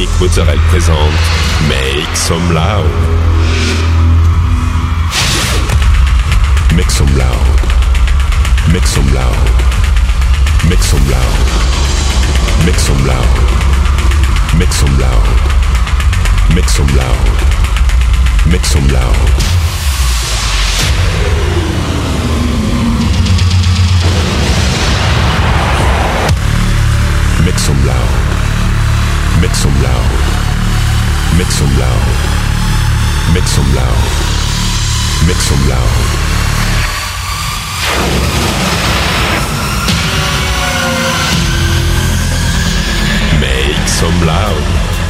Nick Mozzarella présente Make Some Loud. Make some loud. Make some loud. Make some loud. Make some loud. Make some loud. Make some loud. Make some loud. Make some loud. Make some loud. Make some loud. Make some loud. Make some loud. Make some loud.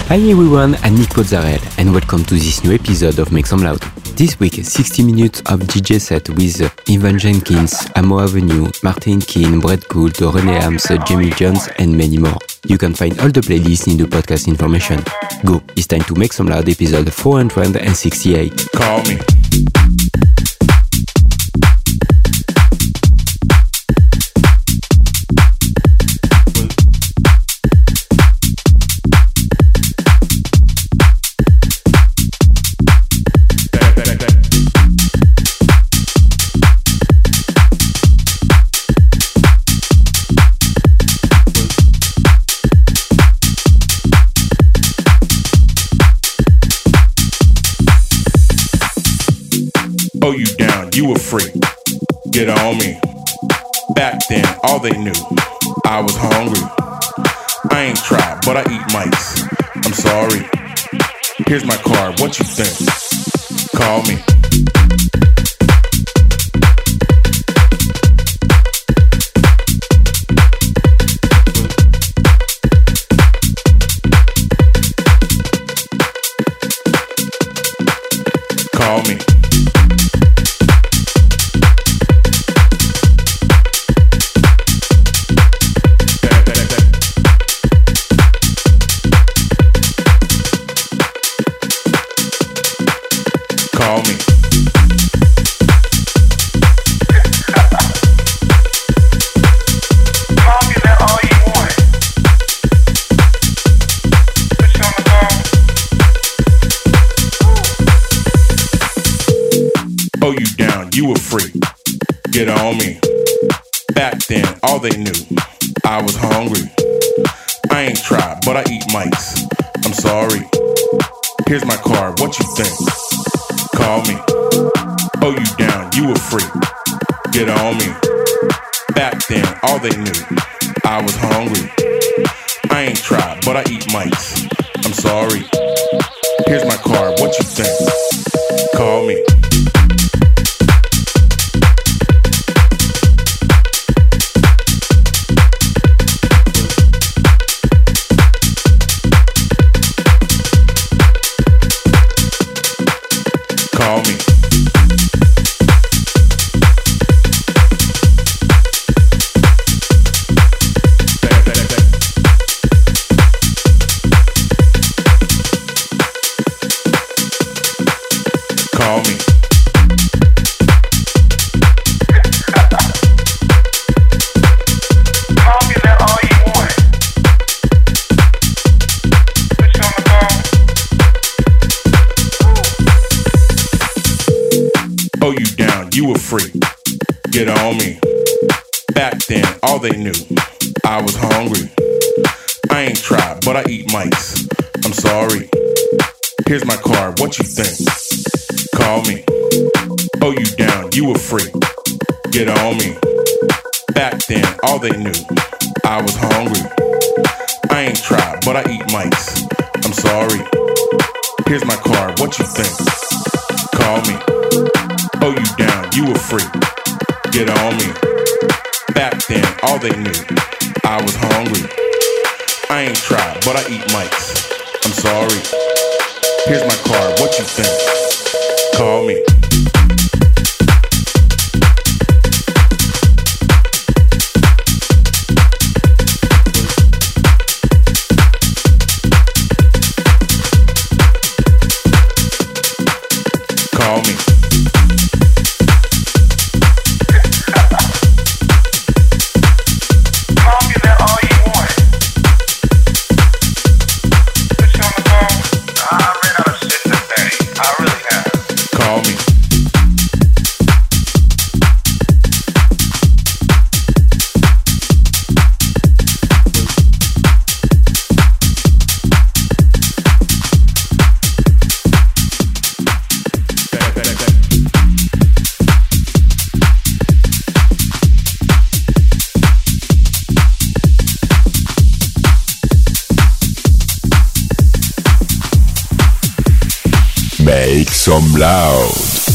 Hi everyone, I'm Nick Pozzarel and welcome to this new episode of Make Some Loud. This week, 60 minutes of DJ set with Ivan Jenkins, Amo Avenue, Martin Keane, Brett Gould, René Hams, Jamie Jones and many more. You can find all the playlists in the podcast information. Go, it's time to Make Some Loud episode 468. Call me. Get on me. Back then, all they knew, I was hungry. I ain't tried, but I eat mice. I'm sorry. Here's my card, what you think? Call me. On me. Back then, all they knew, I was hungry. I ain't tried, but I eat mice. I'm sorry. Here's my card, what you think? Call me. Oh, you down, you a freak. Get on me. Back then, all they knew, I was hungry. I ain't tried, but I eat mice. I'm sorry. Here's my card, what you think? Call me. Oh, you down, you a freak. Get on me. Back then, all they knew, I was hungry. I ain't tried, but I eat mice. I'm sorry. Here's my card, what you think? Call me. Make some loud.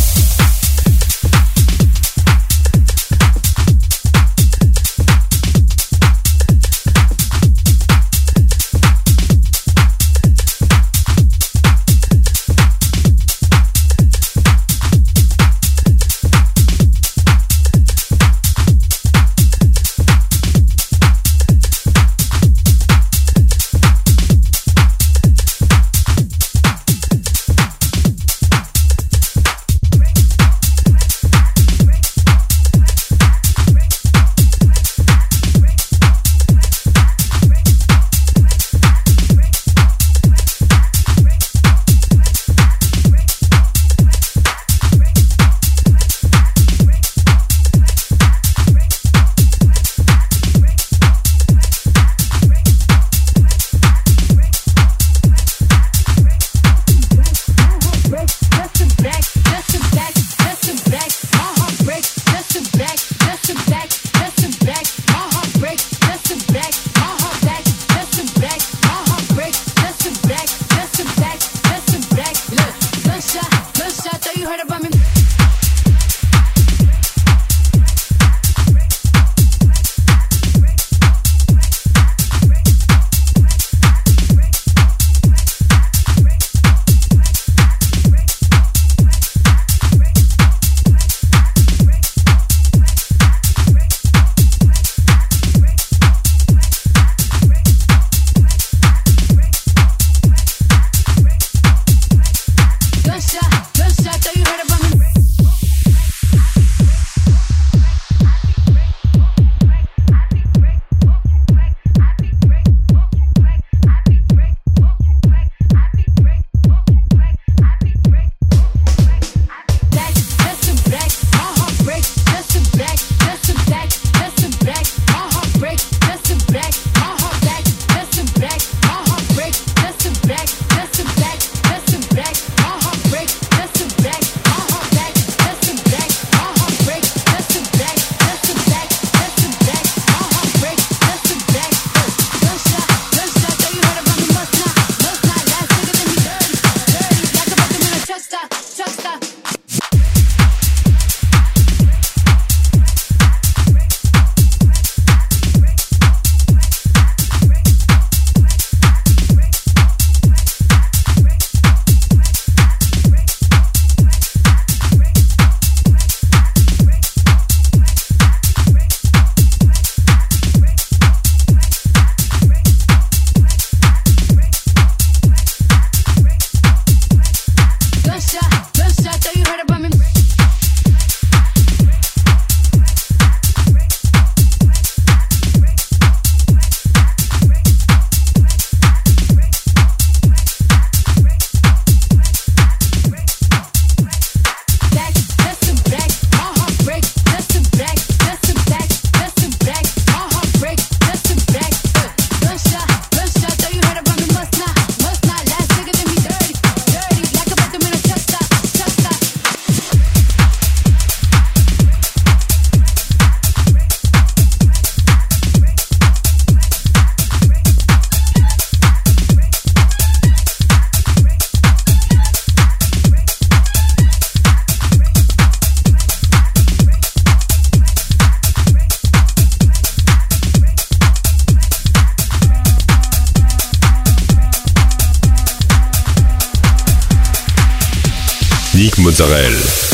Mozzarella.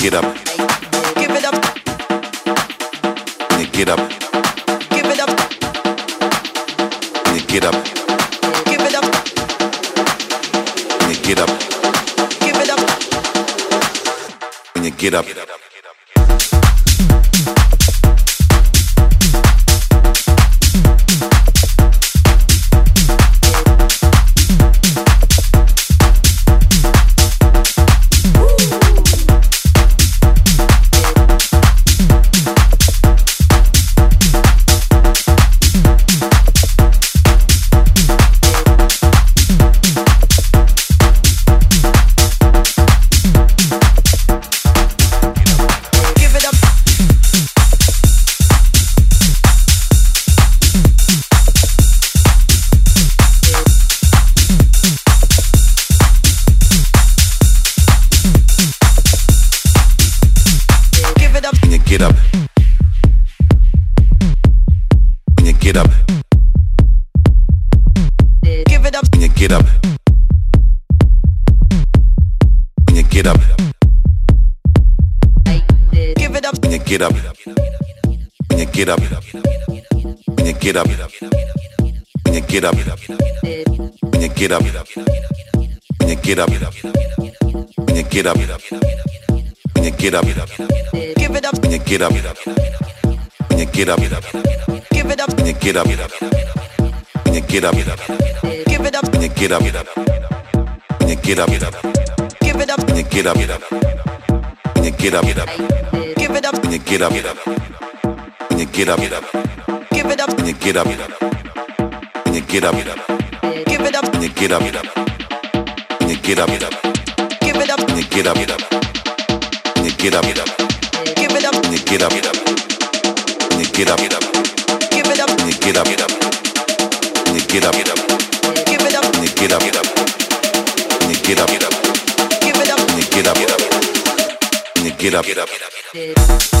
get up. Give it up. Now get up. Give it up. Now get up. Give it up. Now get up. Give it up. When you get up. get up, give it up, and get up, and get up, give it up, and get up, and get up, give it up, and get up, and get up, give it up, and get up, and get up, give it up, and get up, and get up, give it up, and get up, and get up, give it up, and get up, and get up, give it up, and get up get up, get up, give it up, and get up, get up, and get up, get up, give it up, and get up, get up, and get up, get up, give it up, and get up, get up, and get up, get up.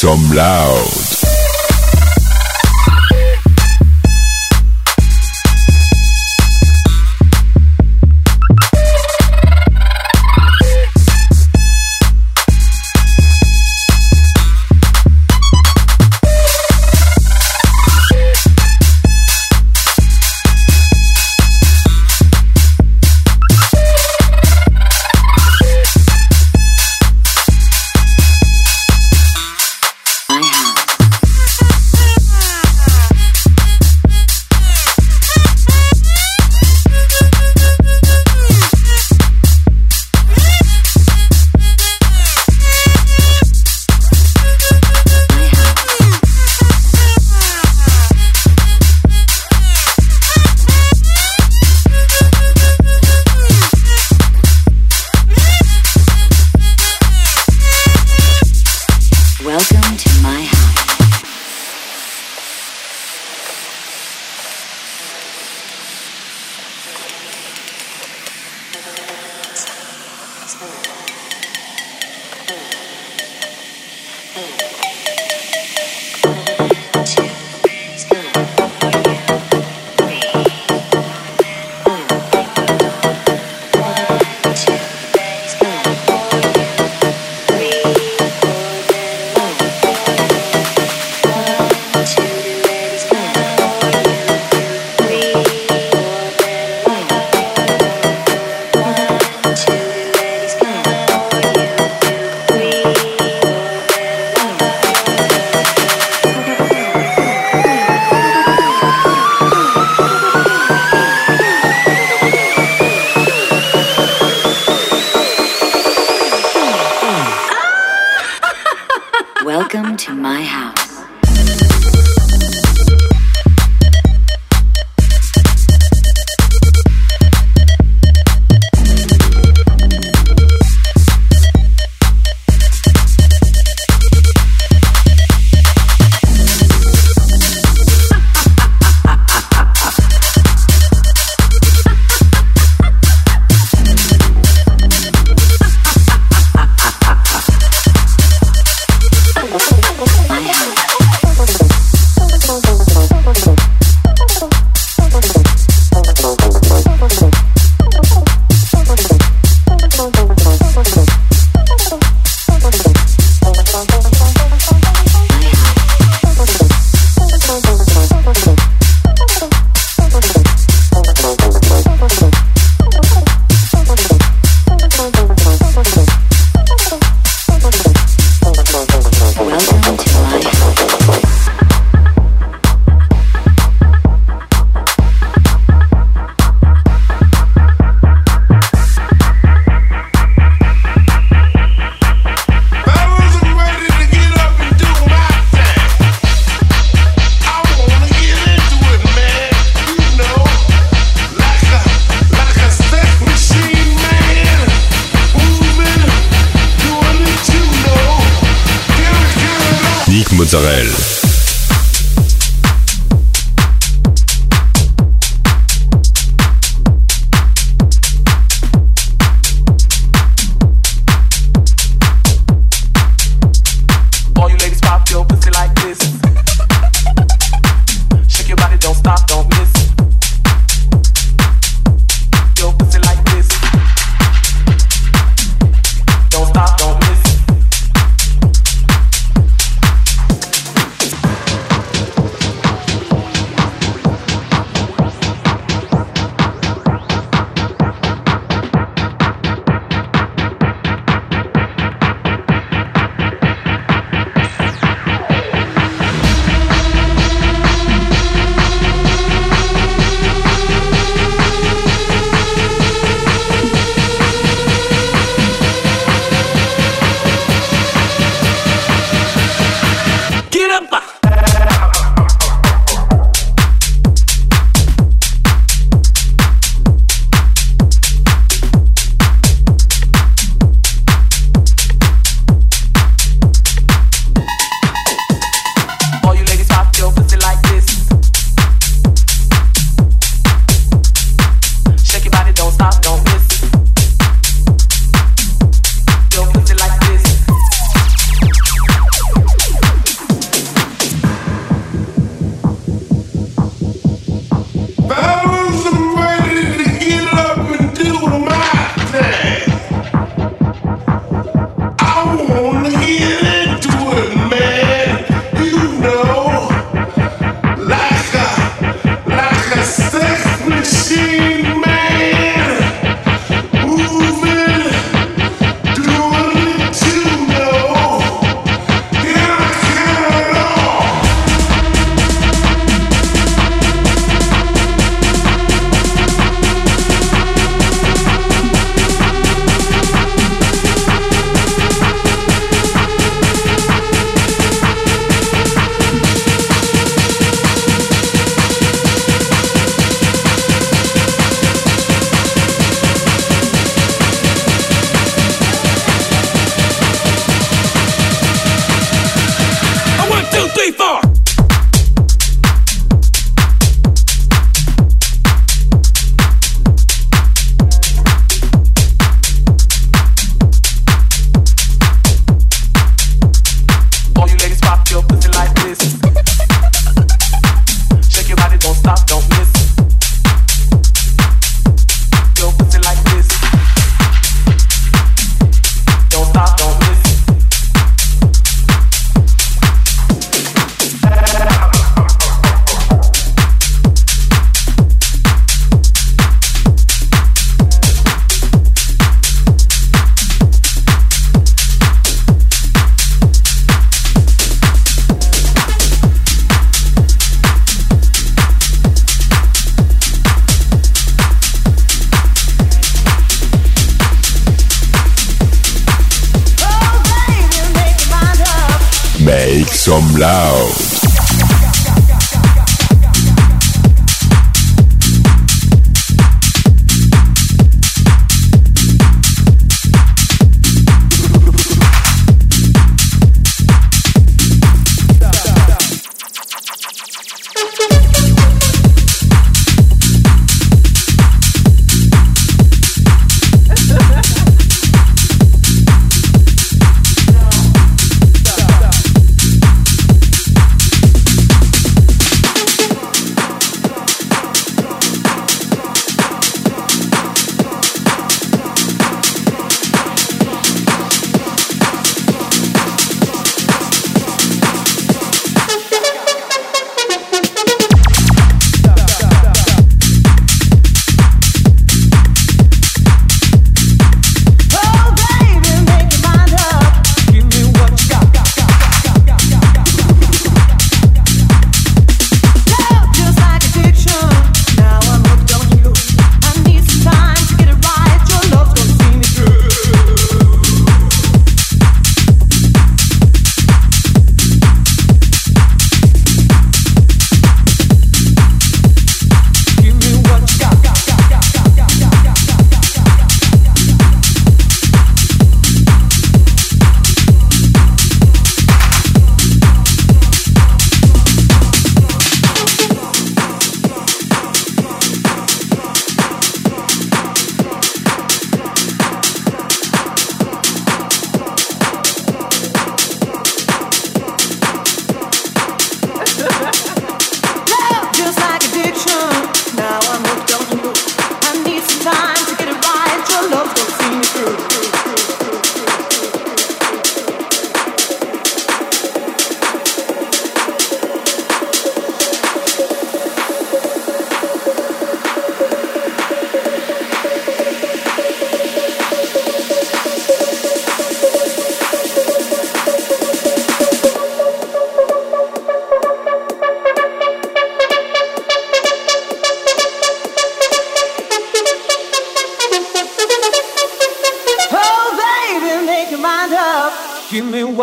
Some loud. Mozzarella.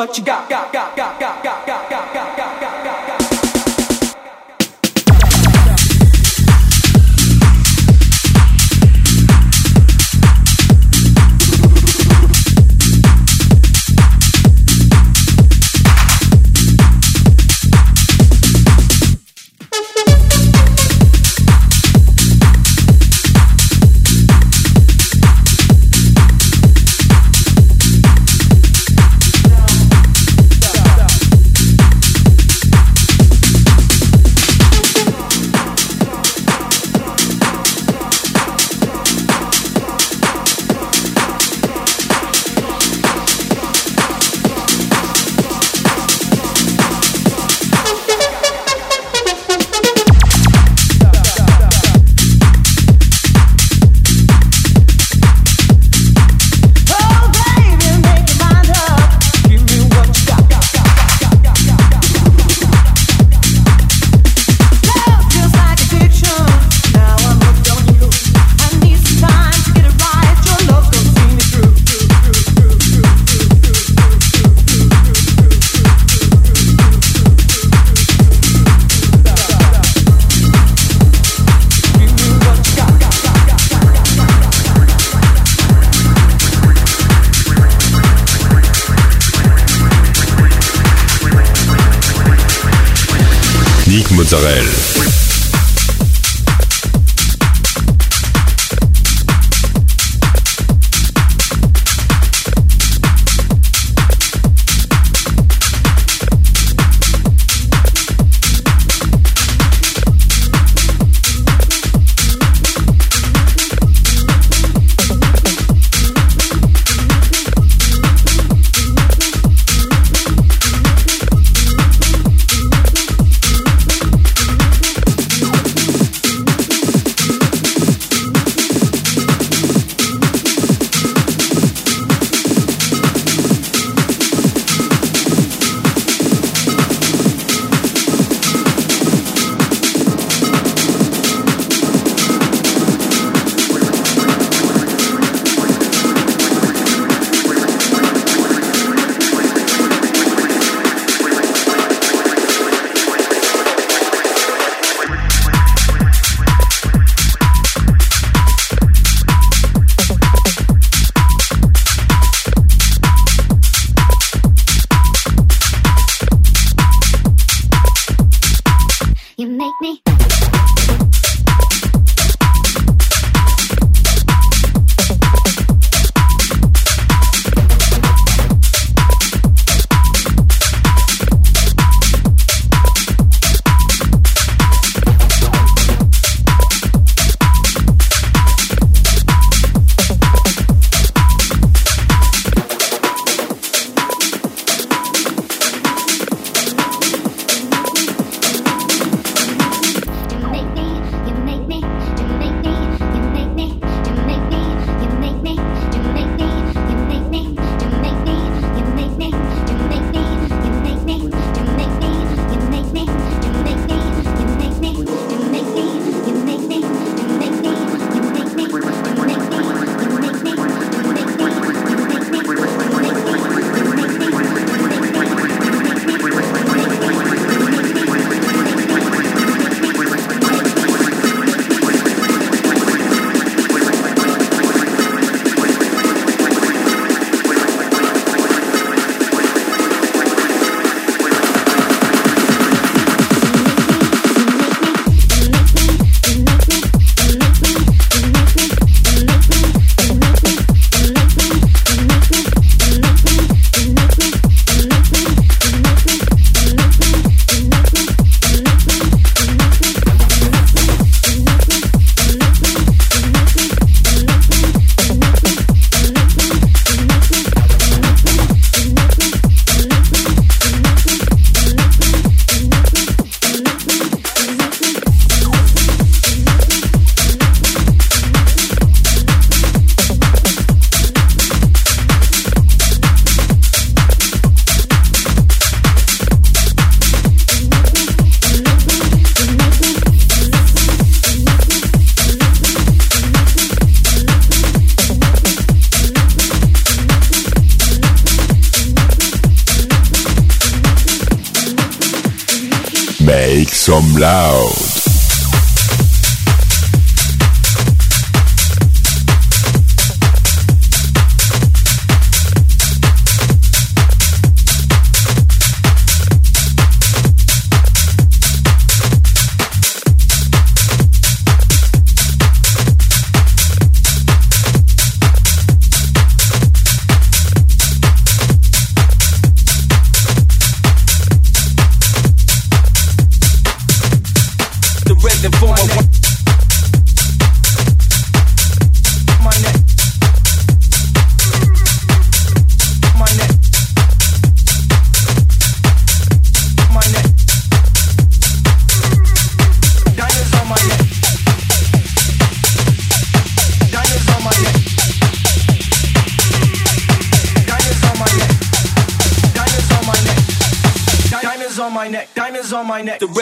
what you got, got, got, got, got, got, got, got, got, got. Mozzarella.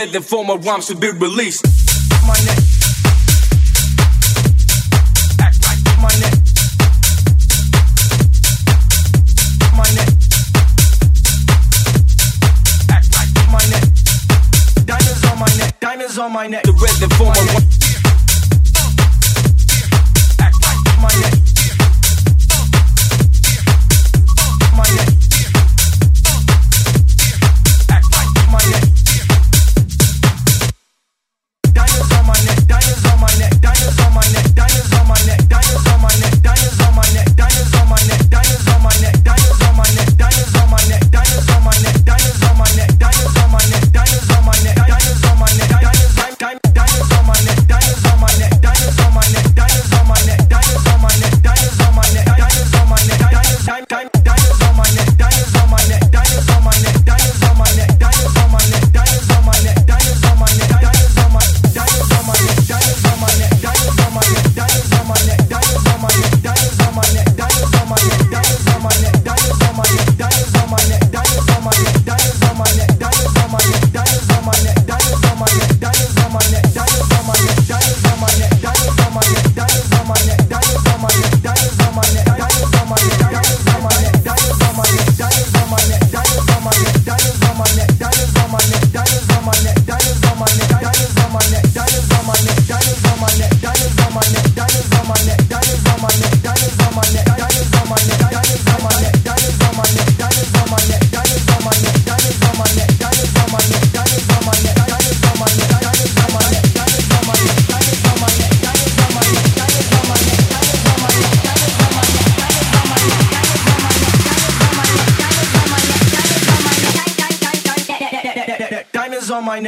said that former rhymes should be released. My neck. Diamonds on my neck. Diamonds on my neck. The red for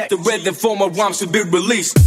the rhythm for my rhymes to be released.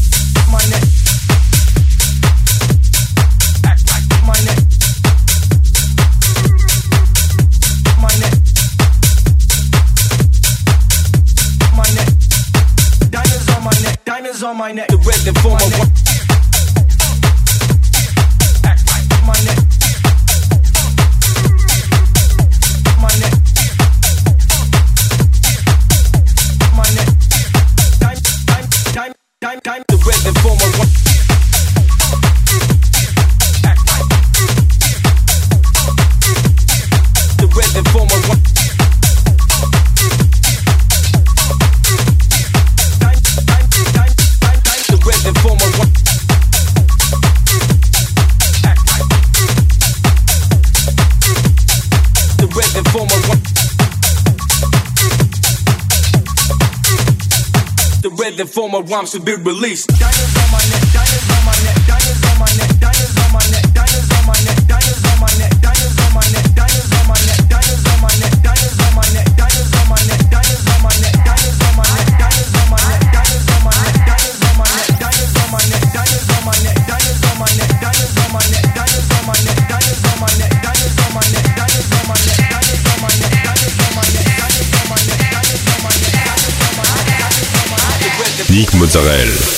said that former rhymes should be released. Diamonds on my neck, diamonds on my neck, diamonds on my neck, diamonds. Mozzarella.